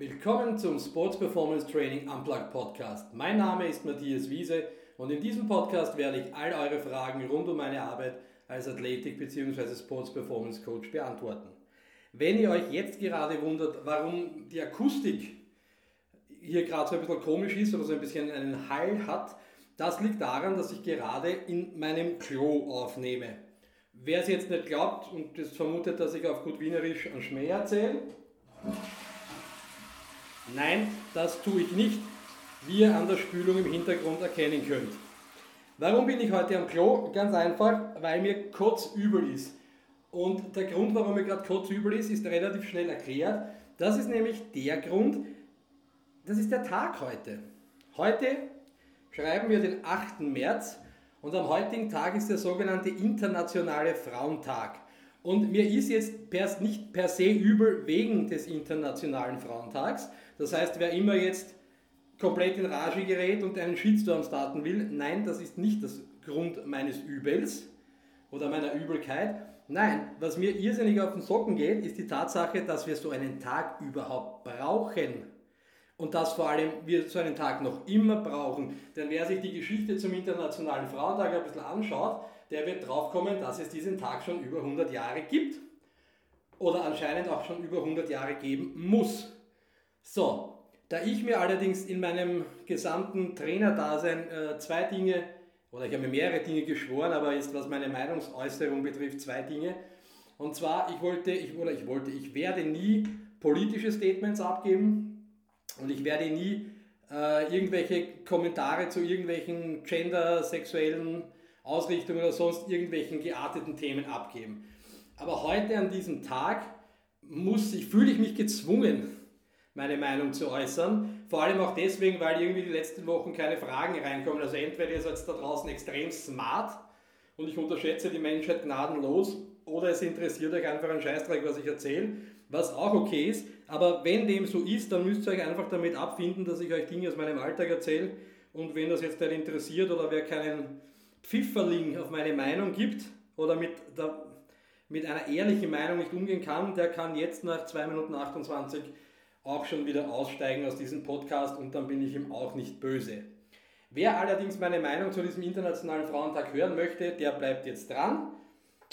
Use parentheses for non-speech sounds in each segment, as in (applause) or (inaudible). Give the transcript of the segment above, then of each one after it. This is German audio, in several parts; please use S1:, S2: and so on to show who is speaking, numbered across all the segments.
S1: Willkommen zum Sports Performance Training Unplugged Podcast. Mein Name ist Matthias Wiese und in diesem Podcast werde ich all eure Fragen rund um meine Arbeit als Athletik- bzw. Sports Performance Coach beantworten. Wenn ihr euch jetzt gerade wundert, warum die Akustik hier gerade so ein bisschen komisch ist oder so ein bisschen einen Hall hat, das liegt daran, dass ich gerade in meinem Klo aufnehme. Wer es jetzt nicht glaubt und das vermutet, dass ich auf gut Wienerisch einen Schmäh erzähle, Nein, das tue ich nicht, wie ihr an der Spülung im Hintergrund erkennen könnt. Warum bin ich heute am Klo? Ganz einfach, weil mir kotzübel ist. Und der Grund, warum mir gerade kotzübel ist, ist relativ schnell erklärt. Das ist nämlich der Grund, das ist der Tag heute. Heute schreiben wir den 8. März und am heutigen Tag ist der sogenannte Internationale Frauentag. Und mir ist jetzt per, nicht per se übel wegen des Internationalen Frauentags. Das heißt, wer immer jetzt komplett in Rage gerät und einen Shitstorm starten will, nein, das ist nicht das Grund meines Übels oder meiner Übelkeit. Nein, was mir irrsinnig auf den Socken geht, ist die Tatsache, dass wir so einen Tag überhaupt brauchen. Und dass vor allem wir so einen Tag noch immer brauchen. Denn wer sich die Geschichte zum Internationalen Frauentag ein bisschen anschaut, der wird draufkommen, dass es diesen Tag schon über 100 Jahre gibt. Oder anscheinend auch schon über 100 Jahre geben muss. So, da ich mir allerdings in meinem gesamten Trainerdasein äh, zwei Dinge, oder ich habe mir mehrere Dinge geschworen, aber jetzt was meine Meinungsäußerung betrifft, zwei Dinge. Und zwar, ich wollte, ich, oder ich wollte, ich werde nie politische Statements abgeben und ich werde nie äh, irgendwelche Kommentare zu irgendwelchen gender, sexuellen Ausrichtungen oder sonst irgendwelchen gearteten Themen abgeben. Aber heute an diesem Tag muss ich, fühle ich mich gezwungen, meine Meinung zu äußern. Vor allem auch deswegen, weil irgendwie die letzten Wochen keine Fragen reinkommen. Also entweder ihr seid da draußen extrem smart und ich unterschätze die Menschheit gnadenlos oder es interessiert euch einfach ein Scheißdreck, was ich erzähle, was auch okay ist. Aber wenn dem so ist, dann müsst ihr euch einfach damit abfinden, dass ich euch Dinge aus meinem Alltag erzähle. Und wenn das jetzt nicht interessiert oder wer keinen Pfifferling auf meine Meinung gibt oder mit, der, mit einer ehrlichen Meinung nicht umgehen kann, der kann jetzt nach 2 Minuten 28 auch schon wieder aussteigen aus diesem Podcast und dann bin ich ihm auch nicht böse. Wer allerdings meine Meinung zu diesem Internationalen Frauentag hören möchte, der bleibt jetzt dran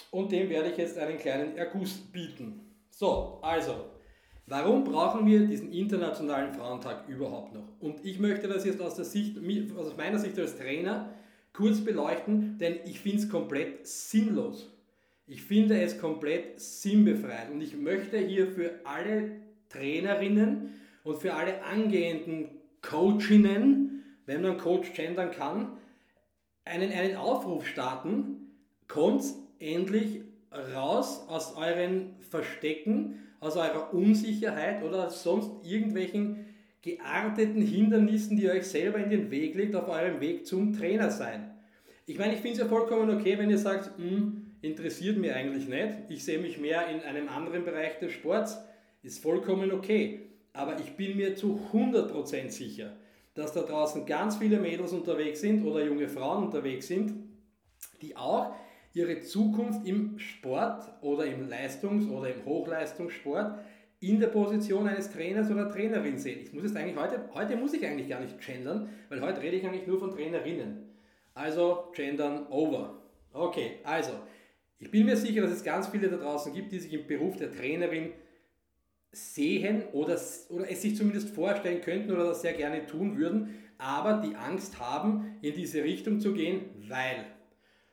S1: und dem werde ich jetzt einen kleinen Erguss bieten. So, also, warum brauchen wir diesen Internationalen Frauentag überhaupt noch? Und ich möchte das jetzt aus, Sicht, aus meiner Sicht als Trainer kurz beleuchten, denn ich finde es komplett sinnlos. Ich finde es komplett sinnbefreit und ich möchte hier für alle Trainerinnen und für alle angehenden Coachinnen, wenn man Coach gendern kann, einen, einen Aufruf starten, kommt endlich raus aus euren Verstecken, aus eurer Unsicherheit oder sonst irgendwelchen gearteten Hindernissen, die euch selber in den Weg legt, auf eurem Weg zum Trainer sein. Ich meine, ich finde es ja vollkommen okay, wenn ihr sagt, hm, interessiert mich eigentlich nicht, ich sehe mich mehr in einem anderen Bereich des Sports, ist vollkommen okay. Aber ich bin mir zu 100% sicher, dass da draußen ganz viele Mädels unterwegs sind oder junge Frauen unterwegs sind, die auch ihre Zukunft im Sport oder im Leistungs- oder im Hochleistungssport in der Position eines Trainers oder Trainerin sehen. Ich muss jetzt eigentlich heute, heute muss ich eigentlich gar nicht gendern, weil heute rede ich eigentlich nur von Trainerinnen. Also gendern over. Okay, also ich bin mir sicher, dass es ganz viele da draußen gibt, die sich im Beruf der Trainerin sehen oder, oder es sich zumindest vorstellen könnten oder das sehr gerne tun würden, aber die Angst haben, in diese Richtung zu gehen, weil.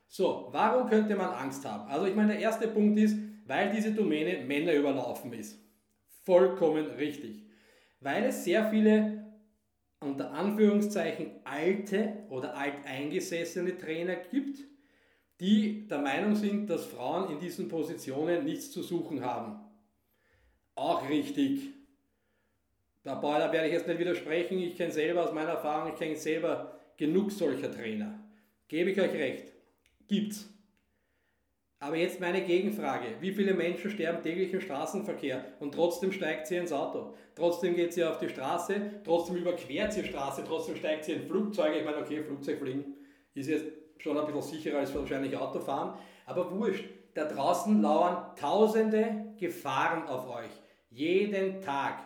S1: So, warum könnte man Angst haben? Also ich meine, der erste Punkt ist, weil diese Domäne Männer überlaufen ist. Vollkommen richtig. Weil es sehr viele unter Anführungszeichen alte oder alteingesessene Trainer gibt, die der Meinung sind, dass Frauen in diesen Positionen nichts zu suchen haben. Auch richtig. Da, werde ich jetzt nicht widersprechen. Ich kenne selber aus meiner Erfahrung, ich kenne selber genug solcher Trainer. Gebe ich euch recht. Gibt's. Aber jetzt meine Gegenfrage. Wie viele Menschen sterben täglich im Straßenverkehr und trotzdem steigt sie ins Auto? Trotzdem geht sie auf die Straße, trotzdem überquert sie die Straße, trotzdem steigt sie in Flugzeuge. Ich meine, okay, Flugzeugfliegen ist jetzt schon ein bisschen sicherer als wahrscheinlich Autofahren. Aber wurscht, da draußen lauern tausende Gefahren auf euch. Jeden Tag.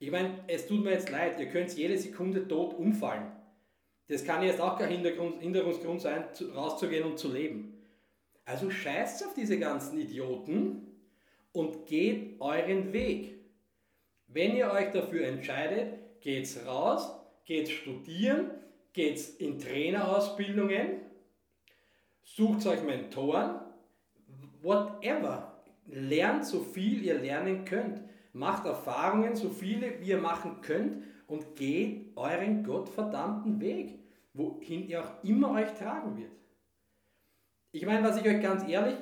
S1: Ich meine, es tut mir jetzt leid, ihr könnt jede Sekunde tot umfallen. Das kann jetzt auch kein Hinderungsgrund sein, zu, rauszugehen und zu leben. Also scheißt auf diese ganzen Idioten und geht euren Weg. Wenn ihr euch dafür entscheidet, geht's raus, geht's studieren, geht's in Trainerausbildungen, sucht euch Mentoren, whatever. Lernt so viel ihr lernen könnt. Macht Erfahrungen, so viele wie ihr machen könnt und geht euren gottverdammten Weg, wohin ihr auch immer euch tragen wird. Ich meine, was ich euch ganz ehrlich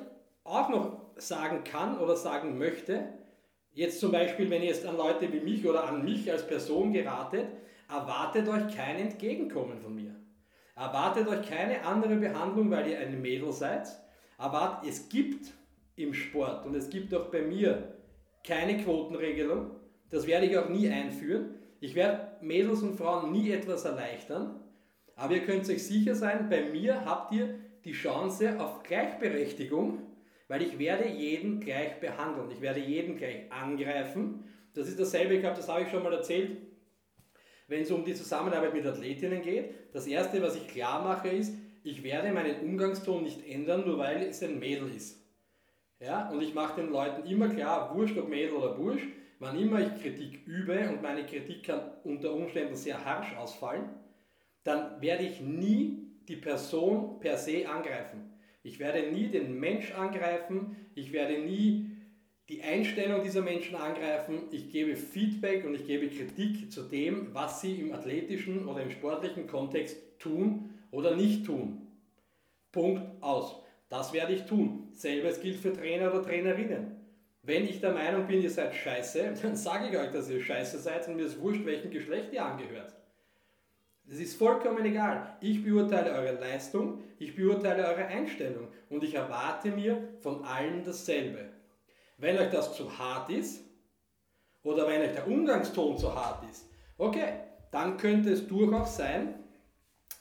S1: auch noch sagen kann oder sagen möchte, jetzt zum Beispiel, wenn ihr jetzt an Leute wie mich oder an mich als Person geratet, erwartet euch kein Entgegenkommen von mir. Erwartet euch keine andere Behandlung, weil ihr ein Mädel seid. Erwartet, es gibt im Sport und es gibt auch bei mir keine Quotenregelung. Das werde ich auch nie einführen. Ich werde Mädels und Frauen nie etwas erleichtern. Aber ihr könnt euch sicher sein, bei mir habt ihr die Chance auf Gleichberechtigung, weil ich werde jeden gleich behandeln. Ich werde jeden gleich angreifen. Das ist dasselbe, ich glaube, das habe ich schon mal erzählt, wenn es um die Zusammenarbeit mit Athletinnen geht. Das Erste, was ich klar mache, ist, ich werde meinen Umgangston nicht ändern, nur weil es ein Mädel ist. Ja? Und ich mache den Leuten immer klar, wurscht ob Mädel oder Bursch, wann immer ich Kritik übe und meine Kritik kann unter Umständen sehr harsch ausfallen, dann werde ich nie die Person per se angreifen. Ich werde nie den Mensch angreifen, ich werde nie die Einstellung dieser Menschen angreifen. Ich gebe Feedback und ich gebe Kritik zu dem, was sie im athletischen oder im sportlichen Kontext tun oder nicht tun. Punkt aus. Das werde ich tun. Selbes gilt für Trainer oder Trainerinnen. Wenn ich der Meinung bin, ihr seid scheiße, (laughs) dann sage ich euch, dass ihr scheiße seid und mir ist wurscht, welchem Geschlecht ihr angehört. Es ist vollkommen egal. Ich beurteile eure Leistung, ich beurteile eure Einstellung und ich erwarte mir von allen dasselbe. Wenn euch das zu hart ist oder wenn euch der Umgangston zu hart ist, okay, dann könnte es durchaus sein,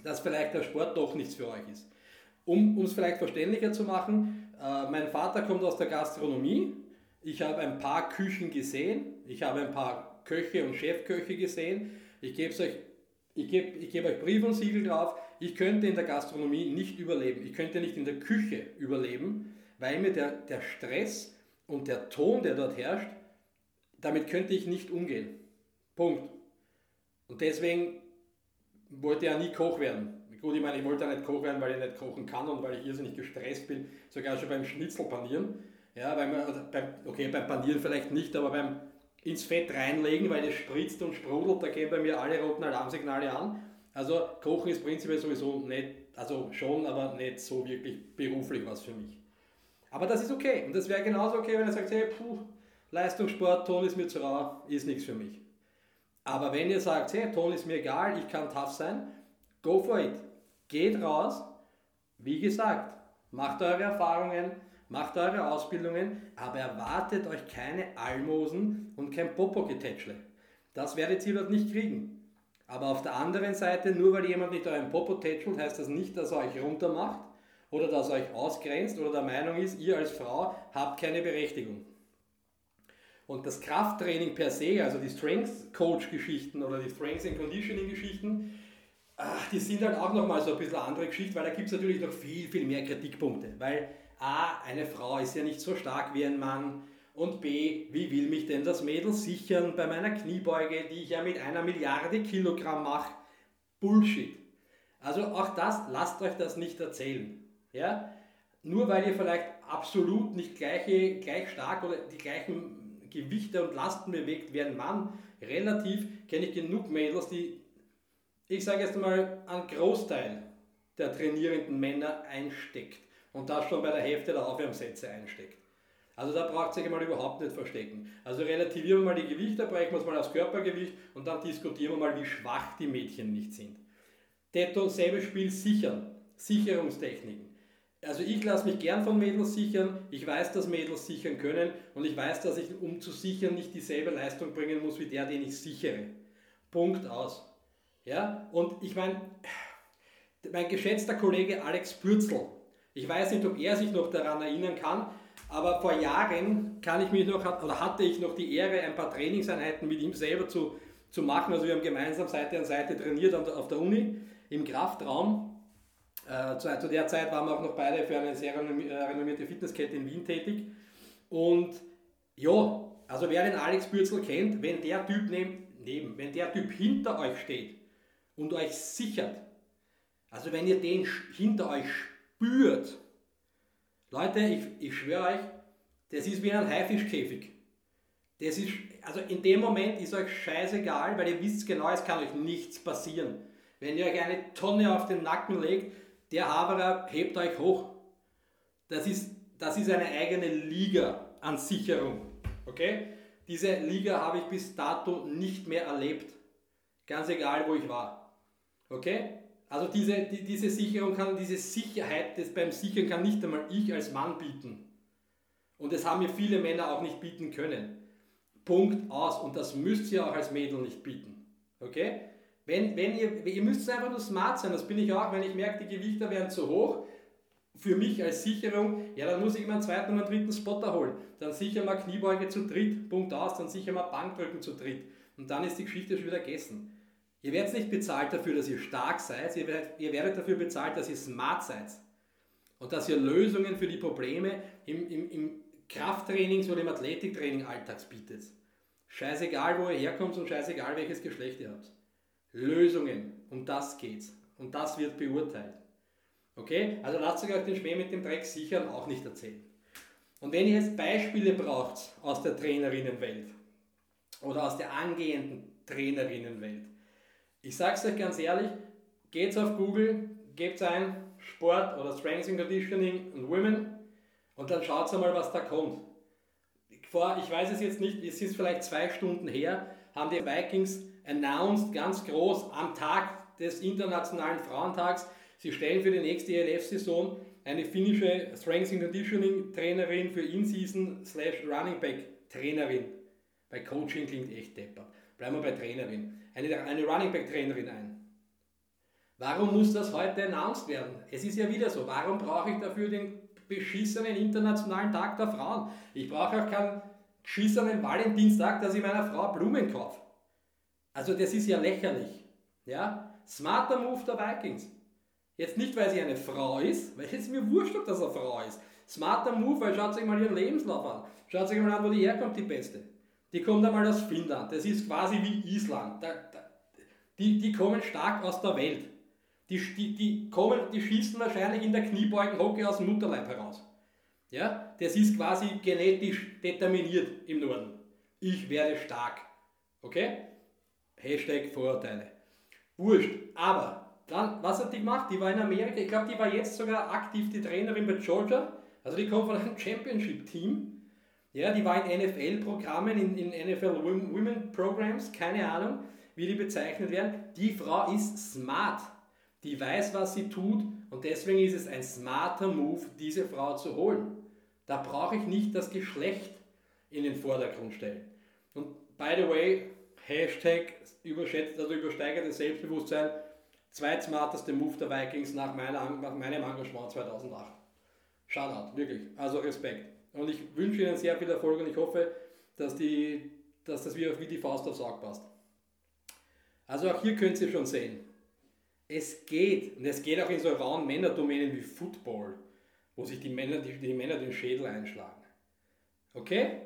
S1: dass vielleicht der Sport doch nichts für euch ist. Um es vielleicht verständlicher zu machen, äh, mein Vater kommt aus der Gastronomie. Ich habe ein paar Küchen gesehen. Ich habe ein paar Köche und Chefköche gesehen. Ich gebe euch, ich gebe, ich gebe euch Brief und Siegel drauf. Ich könnte in der Gastronomie nicht überleben. Ich könnte nicht in der Küche überleben, weil mir der, der Stress und der Ton, der dort herrscht, damit könnte ich nicht umgehen. Punkt. Und deswegen wollte er nie Koch werden. Gut, ich meine, ich wollte nicht Koch werden, weil ich nicht kochen kann und weil ich irrsinnig gestresst bin, sogar schon beim Schnitzelpanieren. Ja, weil man, beim, okay, beim Panieren vielleicht nicht, aber beim ins Fett reinlegen, weil es spritzt und sprudelt, da gehen bei mir alle roten Alarmsignale an. Also Kochen ist prinzipiell sowieso nicht, also schon, aber nicht so wirklich beruflich was für mich. Aber das ist okay. Und das wäre genauso okay, wenn er sagt, hey, puh, Leistungssport, Ton ist mir zu rau, ist nichts für mich. Aber wenn ihr sagt, hey, Ton ist mir egal, ich kann tough sein, go for it. Geht raus, wie gesagt, macht eure Erfahrungen, macht eure Ausbildungen, aber erwartet euch keine Almosen und kein Popo-Getätschle. Das werdet ihr dort nicht kriegen. Aber auf der anderen Seite, nur weil jemand nicht euren Popo tätschelt, heißt das nicht, dass er euch runtermacht oder dass er euch ausgrenzt oder der Meinung ist, ihr als Frau habt keine Berechtigung. Und das Krafttraining per se, also die Strength Coach Geschichten oder die Strength and Conditioning Geschichten, ach, die sind halt auch nochmal so ein bisschen andere Geschichte, weil da gibt es natürlich noch viel, viel mehr Kritikpunkte. Weil A, eine Frau ist ja nicht so stark wie ein Mann. Und B, wie will mich denn das Mädel sichern bei meiner Kniebeuge, die ich ja mit einer Milliarde Kilogramm mache? Bullshit. Also auch das, lasst euch das nicht erzählen. Ja? Nur weil ihr vielleicht absolut nicht gleiche, gleich stark oder die gleichen Gewichte und Lasten bewegt wie ein Mann, relativ kenne ich genug Mädels, die ich sage jetzt mal, einen Großteil der trainierenden Männer einsteckt und das schon bei der Hälfte der Aufwärmsätze einsteckt. Also da braucht sich mal überhaupt nicht verstecken. Also relativieren wir mal die Gewichte, brechen wir es mal aufs Körpergewicht und dann diskutieren wir mal, wie schwach die Mädchen nicht sind. Detto, selbe Spiel sichern, Sicherungstechniken. Also ich lasse mich gern von Mädels sichern, ich weiß, dass Mädels sichern können und ich weiß, dass ich, um zu sichern, nicht dieselbe Leistung bringen muss wie der, den ich sichere. Punkt aus. Ja? Und ich meine, mein geschätzter Kollege Alex Pürzel, ich weiß nicht, ob er sich noch daran erinnern kann, Aber vor Jahren kann ich mich noch, oder hatte ich noch die Ehre, ein paar Trainingseinheiten mit ihm selber zu, zu machen. Also wir haben gemeinsam Seite an Seite trainiert auf der Uni im Kraftraum. Äh, zu, zu, der Zeit waren wir auch noch beide für eine sehr äh, renommierte Fitnesskette in Wien tätig. Und ja, also wer den Alex Bürzel kennt, wenn der Typ neben, neben, wenn der Typ hinter euch steht und euch sichert, also wenn ihr den hinter euch spürt, Leute, ich, ich schwöre euch, das ist wie ein Haifischkäfig. Das ist, also in dem Moment ist euch scheißegal, weil ihr wisst genau, es kann euch nichts passieren. Wenn ihr euch eine Tonne auf den Nacken legt, der Haberer hebt euch hoch. Das ist, das ist eine eigene Liga an Sicherung. Okay? Diese Liga habe ich bis dato nicht mehr erlebt. Ganz egal, wo ich war. Okay? Also diese, die, diese Sicherung kann, diese Sicherheit das beim Sichern kann nicht einmal ich als Mann bieten. Und das haben mir viele Männer auch nicht bieten können. Punkt aus. Und das müsst ihr auch als Mädel nicht bieten. Okay? Wenn, wenn ihr, ihr müsst einfach nur smart sein, das bin ich auch, wenn ich merke, die Gewichte werden zu hoch, für mich als Sicherung, ja, dann muss ich meinen zweiten und dritten Spotter holen. Dann sicher mal Kniebeuge zu dritt, Punkt aus, dann sicher mal Bankdrücken zu dritt. Und dann ist die Geschichte schon wieder gegessen. Ihr werdet nicht bezahlt dafür, dass ihr stark seid, ihr werdet, ihr werdet dafür bezahlt, dass ihr smart seid. Und dass ihr Lösungen für die Probleme im, im, im Krafttrainings- oder im Athletiktraining alltags bietet. Scheißegal, wo ihr herkommt und scheißegal, welches Geschlecht ihr habt. Lösungen, um das geht's. Und das wird beurteilt. Okay? Also lasst euch den Schmäh mit dem Dreck sichern auch nicht erzählen. Und wenn ihr jetzt Beispiele braucht aus der Trainerinnenwelt oder aus der angehenden Trainerinnenwelt, ich sage es euch ganz ehrlich, geht's auf Google, gebt ein Sport oder Strength and Conditioning und Women und dann schaut mal, was da kommt. Vor, ich weiß es jetzt nicht, es ist vielleicht zwei Stunden her, haben die Vikings announced ganz groß am Tag des Internationalen Frauentags, Sie stellen für die nächste ELF-Saison eine finnische Strength and Conditioning Trainerin für In-Season slash Running Back Trainerin. Bei Coaching klingt echt deppert. Bleiben wir bei Trainerin. Eine, eine Running Back Trainerin ein. Warum muss das heute announced werden? Es ist ja wieder so. Warum brauche ich dafür den beschissenen Internationalen Tag der Frauen? Ich brauche auch keinen beschissenen Valentinstag, dass ich meiner Frau Blumen kaufe. Also das ist ja lächerlich. Ja? Smarter Move der Vikings. Jetzt nicht, weil sie eine Frau ist, weil es mir wurscht, ob das eine Frau ist. Smarter Move, weil schaut euch mal ihren Lebenslauf an. Schaut euch mal an, wo die herkommt, die Beste. Die kommt einmal aus Finnland. Das ist quasi wie Island. Da, da, die, die kommen stark aus der Welt. Die, die, die, kommen, die schießen wahrscheinlich in der Kniebeugenhocke aus dem Mutterleib heraus. Ja? Das ist quasi genetisch determiniert im Norden. Ich werde stark. Okay? Hashtag Vorurteile. Wurscht. Aber dann, was hat die gemacht? Die war in Amerika, ich glaube, die war jetzt sogar aktiv die Trainerin bei Georgia. Also die kommt von einem Championship-Team. Ja, die war in NFL-Programmen, in, in NFL Women Programs, keine Ahnung, wie die bezeichnet werden. Die Frau ist smart. Die weiß, was sie tut und deswegen ist es ein smarter Move, diese Frau zu holen. Da brauche ich nicht das Geschlecht in den Vordergrund stellen. Und by the way, Hashtag überschätzt, also übersteigertes Selbstbewusstsein, zweitsmarteste Move der Vikings nach, meiner, nach meinem Engagement 2008. Shoutout, wirklich. Also Respekt. Und ich wünsche Ihnen sehr viel Erfolg und ich hoffe, dass, die, dass das wie die Faust aufs Auge passt. Also auch hier könnt ihr schon sehen, es geht, und es geht auch in so rauen Männerdomänen wie Football, wo sich die Männer, die, die Männer den Schädel einschlagen. Okay?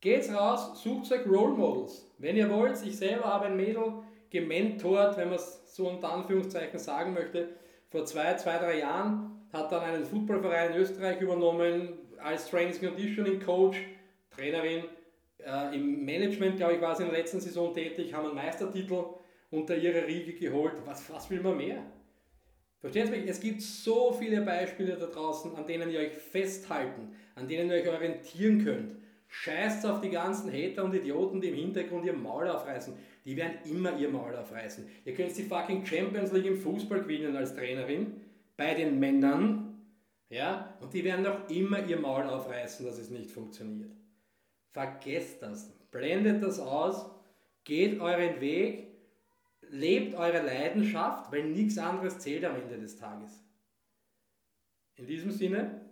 S1: Geht's raus, sucht euch Role Models. Wenn ihr wollt, ich selber habe ein Mädel gementort, wenn man es so unter Anführungszeichen sagen möchte, vor zwei, zwei, drei Jahren, hat dann einen Footballverein in Österreich übernommen als Training Conditioning Coach, Trainerin. Äh, Im Management, glaube ich, war sie in der letzten Saison tätig, haben einen Meistertitel unter ihrer Riege geholt. Was, was will man mehr? Versteht mich? Es gibt so viele Beispiele da draußen, an denen ihr euch festhalten, an denen ihr euch orientieren könnt. Scheißt auf die ganzen Hater und Idioten, die im Hintergrund ihr Maul aufreißen. Die werden immer ihr Maul aufreißen. Ihr könnt die fucking Champions League im Fußball gewinnen als Trainerin, bei den Männern, ja, und die werden noch immer ihr Maul aufreißen, dass es nicht funktioniert. Vergesst das. Blendet das aus, geht euren Weg, lebt eure Leidenschaft, weil nichts anderes zählt am Ende des Tages. In diesem Sinne,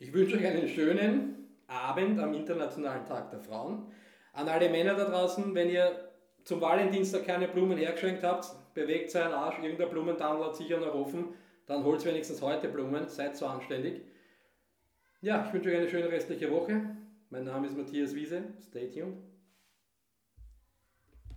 S1: Ich wünsche euch einen schönen Abend am Internationalen Tag der Frauen. An alle Männer da draußen, wenn ihr zum Valentinstag keine Blumen hergeschenkt habt, bewegt seinen Arsch, irgendein Blumentandel hat sicher noch offen, dann holt wenigstens heute Blumen, seid so anständig. Ja, ich wünsche euch eine schöne restliche Woche. Mein Name ist Matthias Wiese, stay tuned.